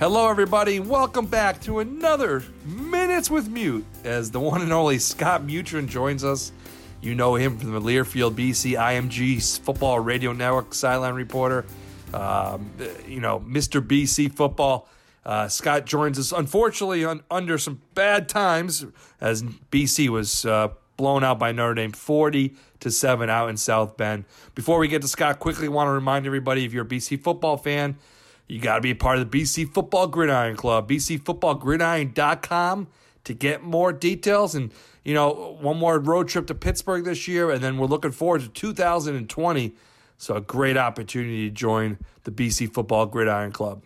Hello, everybody. Welcome back to another Minutes with Mute as the one and only Scott Mutryn joins us. You know him from the Learfield, BC IMG Football Radio Network sideline reporter. Um, you know, Mr. BC Football. Uh, Scott joins us, unfortunately, un- under some bad times as BC was uh, blown out by Notre Dame 40 to 7 out in South Bend. Before we get to Scott, quickly want to remind everybody if you're a BC football fan, you got to be a part of the BC Football Gridiron Club, bcfootballgridiron.com to get more details and you know one more road trip to Pittsburgh this year and then we're looking forward to 2020. So a great opportunity to join the BC Football Gridiron Club.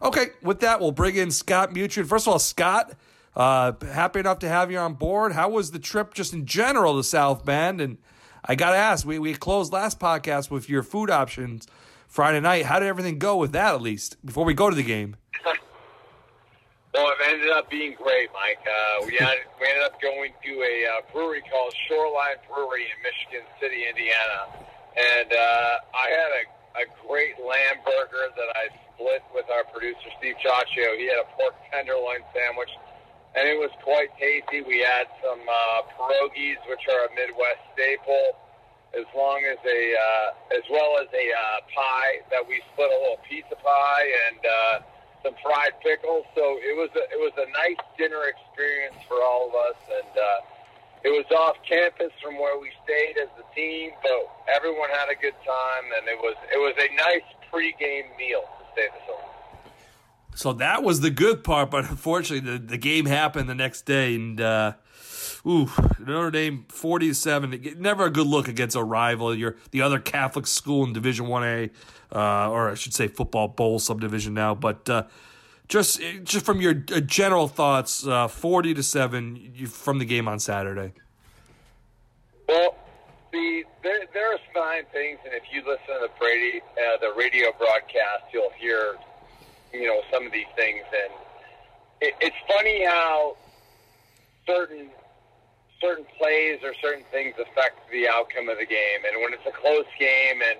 Okay, with that we'll bring in Scott Mutryn. First of all, Scott, uh, happy enough to have you on board. How was the trip just in general to South Bend? And I got to ask, we, we closed last podcast with your food options Friday night. How did everything go with that, at least, before we go to the game? well, it ended up being great, Mike. Uh, we, had, we ended up going to a uh, brewery called Shoreline Brewery in Michigan City, Indiana. And uh, I had a, a great lamb burger that I split with our producer, Steve Chaccio. He had a pork tenderloin sandwich, and it was quite tasty. We had some uh, pierogies, which are a Midwest staple as long as a uh, as well as a uh, pie that we split a little pizza pie and uh, some fried pickles. So it was a, it was a nice dinner experience for all of us, and uh, it was off campus from where we stayed as a team, but everyone had a good time, and it was it was a nice pregame meal to say the least. So that was the good part, but unfortunately, the, the game happened the next day, and uh, ooh, Notre Dame forty seven. Never a good look against a rival. You're the other Catholic school in Division One A, uh, or I should say football bowl subdivision now. But uh, just just from your uh, general thoughts, uh, forty to seven from the game on Saturday. Well, the there, there are fine things, and if you listen to the Brady uh, the radio broadcast, you'll hear you know some of these things, and it, it's funny how certain certain plays or certain things affect the outcome of the game. And when it's a close game, and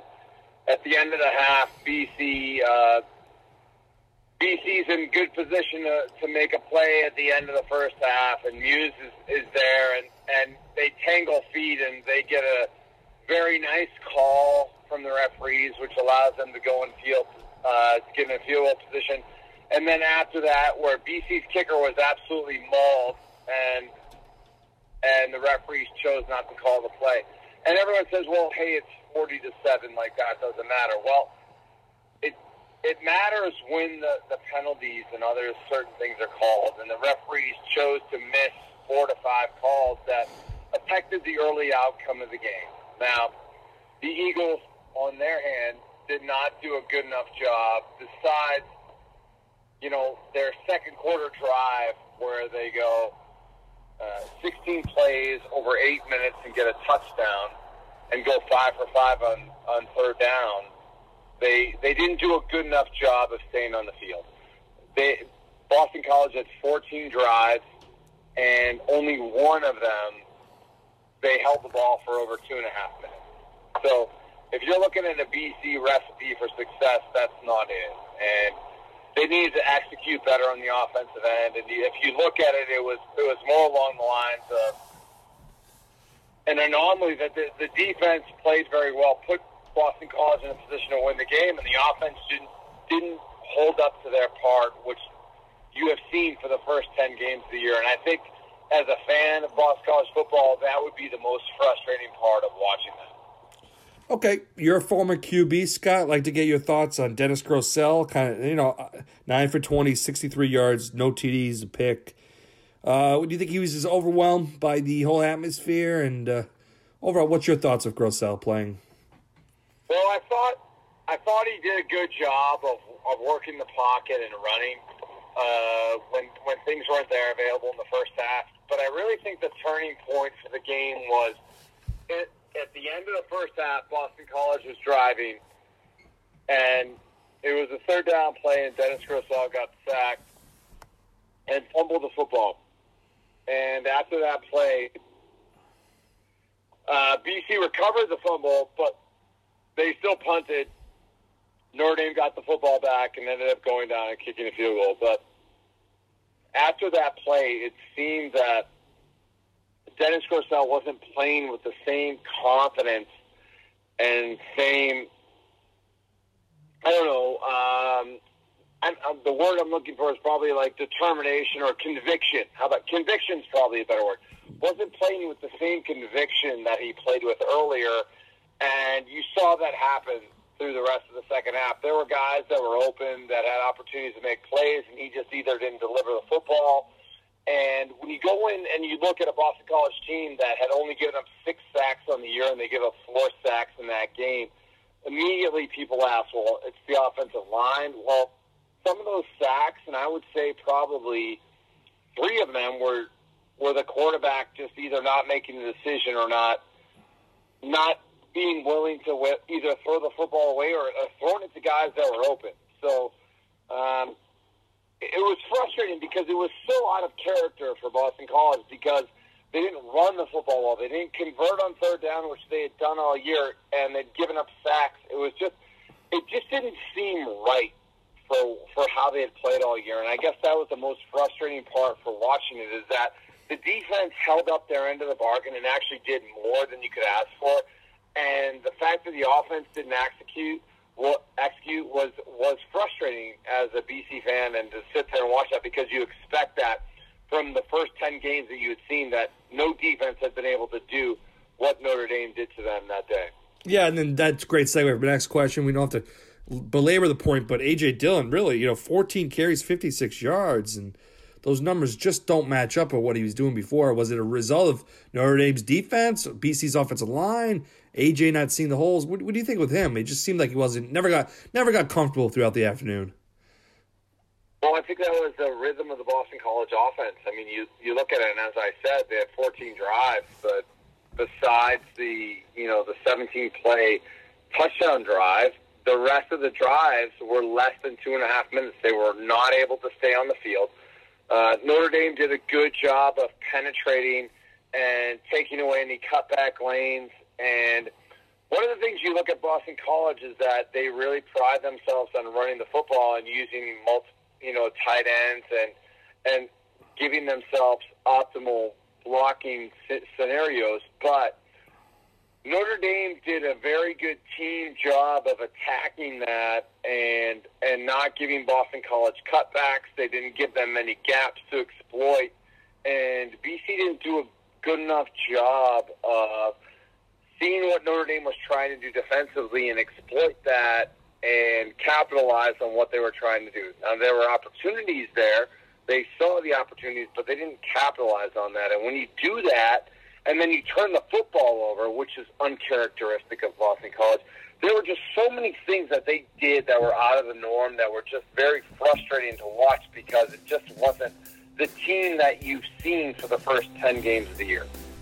at the end of the half, BC uh, BC's in good position to, to make a play at the end of the first half, and Muse is, is there, and and they tangle feet, and they get a very nice call from the referees, which allows them to go in field, uh, get in a field goal position. And then after that, where BC's kicker was absolutely mauled, and referees chose not to call the play. And everyone says, "Well, hey, it's forty to seven. Like that doesn't matter." Well, it it matters when the the penalties and other certain things are called, and the referees chose to miss four to five calls that affected the early outcome of the game. Now, the Eagles, on their hand, did not do a good enough job. Besides, you know, their second quarter drive where they go uh, 16 plays over eight minutes and get a touchdown and go five for five on, on third down, they they didn't do a good enough job of staying on the field. They Boston College had 14 drives, and only one of them they held the ball for over two and a half minutes. So if you're looking at a BC recipe for success, that's not it. And they needed to execute better on the offensive end. And if you look at it, it was it was more along the lines of an anomaly that the, the defense played very well, put Boston College in a position to win the game, and the offense didn't didn't hold up to their part, which you have seen for the first ten games of the year. And I think, as a fan of Boston College football, that would be the most frustrating part of watching that. Okay, you're a former QB, Scott. I'd like to get your thoughts on Dennis Grosel. Kind of, you know, uh, nine for 20, 63 yards, no TDs, a pick. Uh, do you think he was just overwhelmed by the whole atmosphere? And uh, overall, what's your thoughts of Grosel playing? Well, I thought I thought he did a good job of, of working the pocket and running. uh, when when things weren't there available in the first half. But I really think the turning point for the game was it, at the end of the first half. Boston College was driving, and it was a third down play, and Dennis Grosel got sacked and fumbled the football. And after that play, uh, BC recovered the fumble, but they still punted. Notre Dame got the football back and ended up going down and kicking a field goal. But after that play, it seemed that Dennis Grosel wasn't playing with the same confidence and same, I don't know, um, I'm, I'm, the word I'm looking for is probably like determination or conviction. How about conviction is probably a better word. Wasn't playing with the same conviction that he played with earlier, and you saw that happen through the rest of the second half. There were guys that were open that had opportunities to make plays, and he just either didn't deliver the football. And when you go in and you look at a Boston College team that had only given up six sacks on the year, and they give up four sacks in that game, immediately people ask, "Well, it's the offensive line." Well, some of those sacks, and I would say probably three of them were were the quarterback just either not making the decision or not not being willing to either throw the football away or, or throwing it to guys that were open. So um, it was frustrating because it was so out of character for Boston College because they didn't run the football well. They didn't convert on third down, which they had done all year, and they'd given up sacks. It was just, it just didn't seem right for for how they had played all year. And I guess that was the most frustrating part for watching it is that the defense held up their end of the bargain and actually did more than you could ask for. And the fact that the offense didn't execute what execute was was frustrating as a BC fan and to sit there and watch that because you expect that from the first ten games that you had seen that no defense had been able to do what Notre Dame did to them that day. Yeah, and then that's great segue for the next question. We don't have to belabor the point, but AJ Dillon really, you know, 14 carries, 56 yards, and those numbers just don't match up with what he was doing before. Was it a result of Notre Dame's defense, BC's offensive line, AJ not seeing the holes? What, what do you think with him? It just seemed like he wasn't never got never got comfortable throughout the afternoon. Well, I think that was the rhythm of the Boston College offense. I mean, you you look at it, and as I said, they had 14 drives, but besides the you know the 17 play touchdown drive, the rest of the drives were less than two and a half minutes. They were not able to stay on the field. Uh, Notre Dame did a good job of penetrating and taking away any cutback lanes. And one of the things you look at Boston College is that they really pride themselves on running the football and using multi, you know, tight ends and and giving themselves optimal blocking scenarios. But Notre Dame did a very good team job of attacking that and and not giving Boston College cutbacks. They didn't give them many gaps to exploit, and BC didn't do a good enough job of seeing what Notre Dame was trying to do defensively and exploit that and capitalize on what they were trying to do. Now there were opportunities there. They saw the opportunities, but they didn't capitalize on that. And when you do that and then you turn the football over, which is uncharacteristic of Boston College. There were just so many things that they did that were out of the norm that were just very frustrating to watch because it just wasn't the team that you've seen for the first 10 games of the year.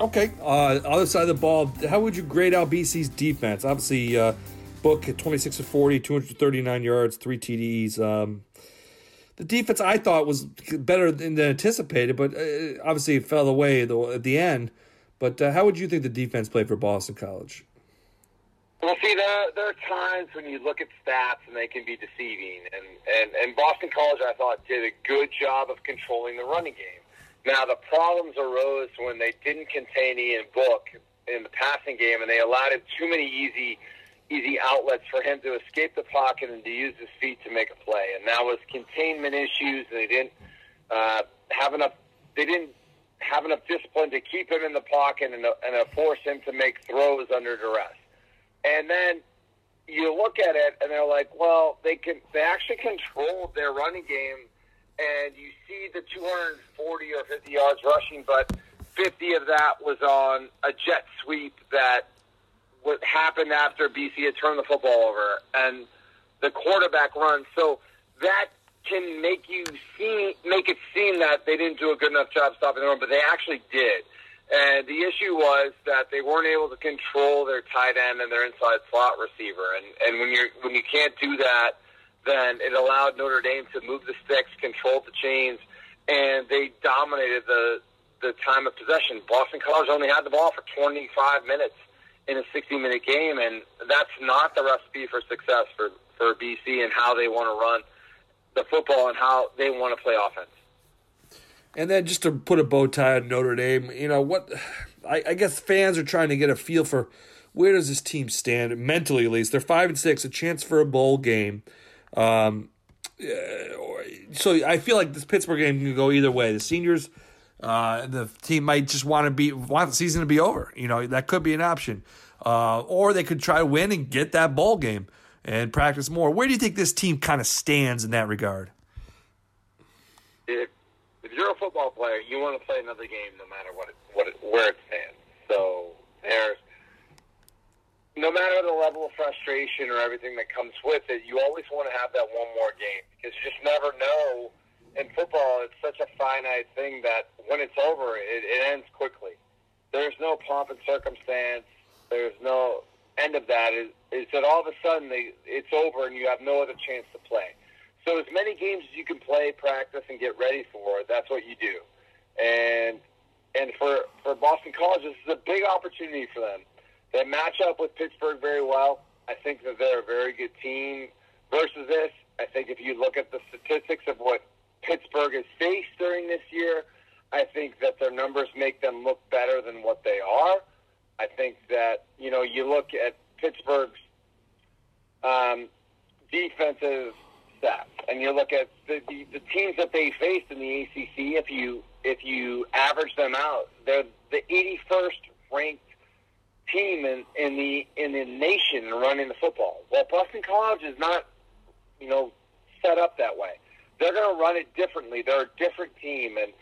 Okay, uh, other side of the ball, how would you grade out BC's defense? Obviously, uh, Book at 26 to 40, 239 yards, three TDs. Um, the defense I thought was better than anticipated, but uh, obviously it fell away at the end. But uh, how would you think the defense played for Boston College? Well, see, there, there are times when you look at stats and they can be deceiving. And, and, and Boston College, I thought, did a good job of controlling the running game. Now, the problems arose when they didn't contain Ian Book in the passing game and they allowed him too many easy easy outlets for him to escape the pocket and to use his feet to make a play. And that was containment issues, they didn't uh, have enough they didn't have enough discipline to keep him in the pocket and, and force him to make throws under duress. And then you look at it and they're like, well, they can they actually controlled their running game, and you see the 240 or 50 yards rushing, but 50 of that was on a jet sweep that what happened after BC had turned the football over and the quarterback run. So that can make you see make it seem that they didn't do a good enough job stopping the run, but they actually did. And the issue was that they weren't able to control their tight end and their inside slot receiver. And and when you when you can't do that, then it allowed Notre Dame to move the sticks, control the chains, and they dominated the the time of possession. Boston College only had the ball for 25 minutes in a 60 minute game, and that's not the recipe for success for for BC and how they want to run the football and how they want to play offense. And then just to put a bow tie on Notre Dame, you know what? I, I, guess fans are trying to get a feel for where does this team stand mentally, at least. They're five and six, a chance for a bowl game. Um, so I feel like this Pittsburgh game can go either way. The seniors, uh, the team might just want to be want the season to be over. You know that could be an option, uh, or they could try to win and get that bowl game and practice more. Where do you think this team kind of stands in that regard? If, if you're a football player, you want to play another game no matter what it, what it, where it stands. So there's no matter the level of frustration or everything that comes with it, you always want to have that one more game because you just never know. In football, it's such a finite thing that when it's over, it, it ends quickly. There's no pomp and circumstance. There's no end of that is, is that all of a sudden they, it's over and you have no other chance to play. So as many games as you can play, practice, and get ready for, that's what you do. And and for for Boston College, this is a big opportunity for them. They match up with Pittsburgh very well. I think that they're a very good team versus this. I think if you look at the statistics of what Pittsburgh has faced during this year, I think that their numbers make them look better than what they are. I think that you know you look at Pittsburgh's um, defensive stats, and you look at the, the, the teams that they faced in the ACC. If you if you average them out, they're the 81st ranked team in, in the in the nation running the football. Well, Boston College is not, you know, set up that way. They're going to run it differently. They're a different team, and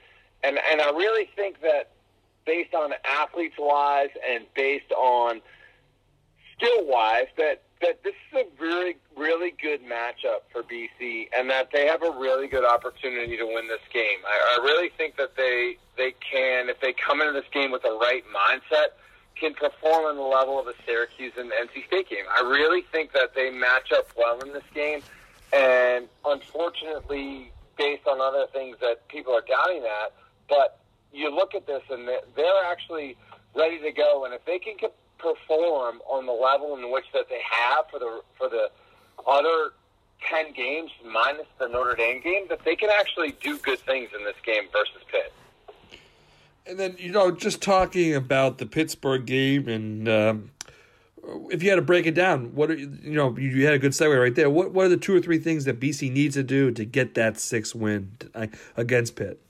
and and I really think that based on athletes wise and based on skill wise, that that this is a really really good matchup for BC, and that they have a really good opportunity to win this game. I, I really think that they they can if they come into this game with the right mindset can perform on the level of a Syracuse and NC State game. I really think that they match up well in this game, and unfortunately, based on other things that people are doubting that, but you look at this and they're actually ready to go, and if they can perform on the level in which that they have for the for the other ten games minus the Notre Dame game, that they can actually do good things in this game versus Pitt. And then you know, just talking about the Pittsburgh game, and um, if you had to break it down, what are, you know, you had a good segue right there. What what are the two or three things that BC needs to do to get that six win uh, against Pitt?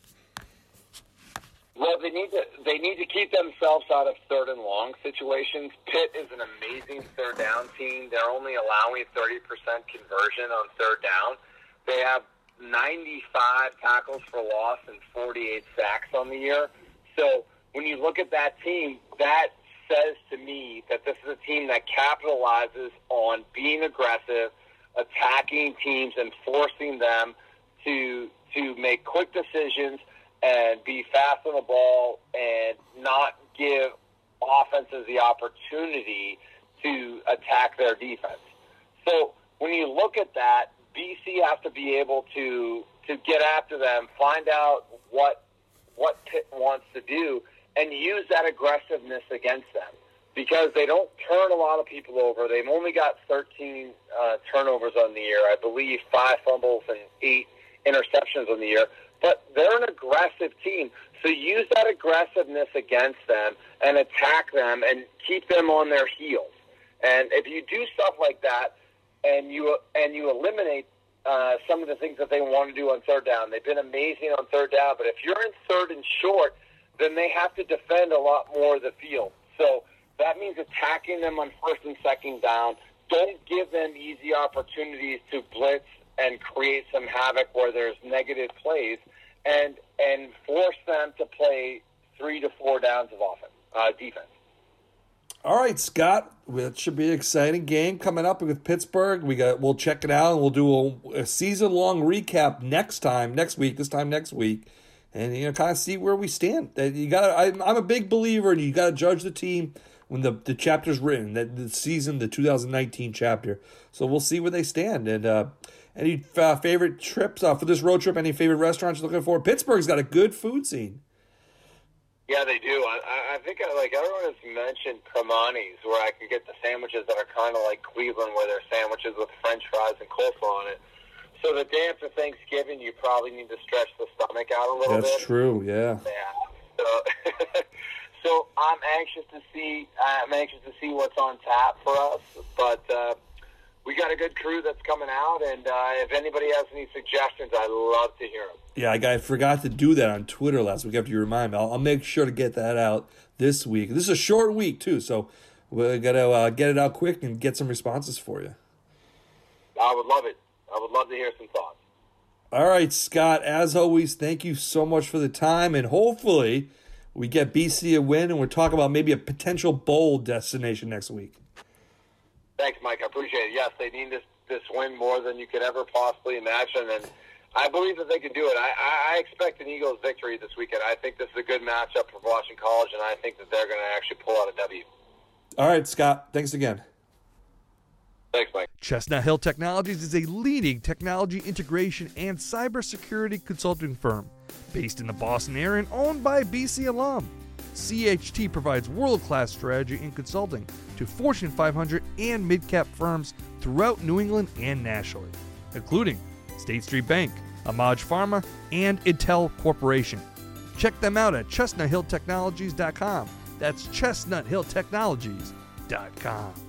Well, they need to they need to keep themselves out of third and long situations. Pitt is an amazing third down team. They're only allowing thirty percent conversion on third down. They have ninety five tackles for loss and forty eight sacks on the year. So when you look at that team, that says to me that this is a team that capitalizes on being aggressive, attacking teams, and forcing them to to make quick decisions and be fast on the ball and not give offenses the opportunity to attack their defense. So when you look at that, BC has to be able to to get after them, find out what what Pitt wants to do, and use that aggressiveness against them. Because they don't turn a lot of people over. They've only got 13 uh, turnovers on the year. I believe five fumbles and eight interceptions on the year. But they're an aggressive team. So use that aggressiveness against them and attack them and keep them on their heels. And if you do stuff like that and you and you eliminate uh, some of the things that they want to do on third down. They've been amazing on third down, but if you're in third and short, then they have to defend a lot more of the field. So that means attacking them on first and second down. Don't give them easy opportunities to blitz and create some havoc where there's negative plays, and and force them to play three to four downs of offense uh, defense. All right, Scott. It should be an exciting game coming up with Pittsburgh. We got. We'll check it out, and we'll do a, a season long recap next time, next week. This time next week, and you know, kind of see where we stand. That You got. I'm, I'm a big believer, and you got to judge the team when the the chapter's written. That the season, the 2019 chapter. So we'll see where they stand. And uh, any uh, favorite trips uh, for this road trip? Any favorite restaurants you're looking for? Pittsburgh's got a good food scene. Yeah, they do. I, I think I, like everyone has mentioned Primanti's, where I can get the sandwiches that are kind of like Cleveland, where they're sandwiches with French fries and coleslaw on it. So the day after Thanksgiving, you probably need to stretch the stomach out a little That's bit. That's true. Yeah. Yeah. So, so I'm anxious to see. I'm anxious to see what's on tap for us, but. Uh, we got a good crew that's coming out, and uh, if anybody has any suggestions, I'd love to hear them. Yeah, I, I forgot to do that on Twitter last week after you remind me. I'll, I'll, make sure to get that out this week. This is a short week, too, so we got to uh, get it out quick and get some responses for you. I would love it. I would love to hear some thoughts. All right, Scott, as always, thank you so much for the time, and hopefully we get BC a win, and we're talking about maybe a potential bowl destination next week. Thanks, Mike. I appreciate it. Yes, they need this this win more than you could ever possibly imagine, and I believe that they can do it. I, I expect an Eagles victory this weekend. I think this is a good matchup for Boston College, and I think that they're going to actually pull out a W. All right, Scott. Thanks again. Thanks, Mike. Chestnut Hill Technologies is a leading technology integration and cybersecurity consulting firm based in the Boston area and owned by BC alum. CHT provides world class strategy and consulting to Fortune 500 and mid cap firms throughout New England and nationally, including State Street Bank, AMAG Pharma, and Intel Corporation. Check them out at chestnuthilltechnologies.com. That's chestnuthilltechnologies.com.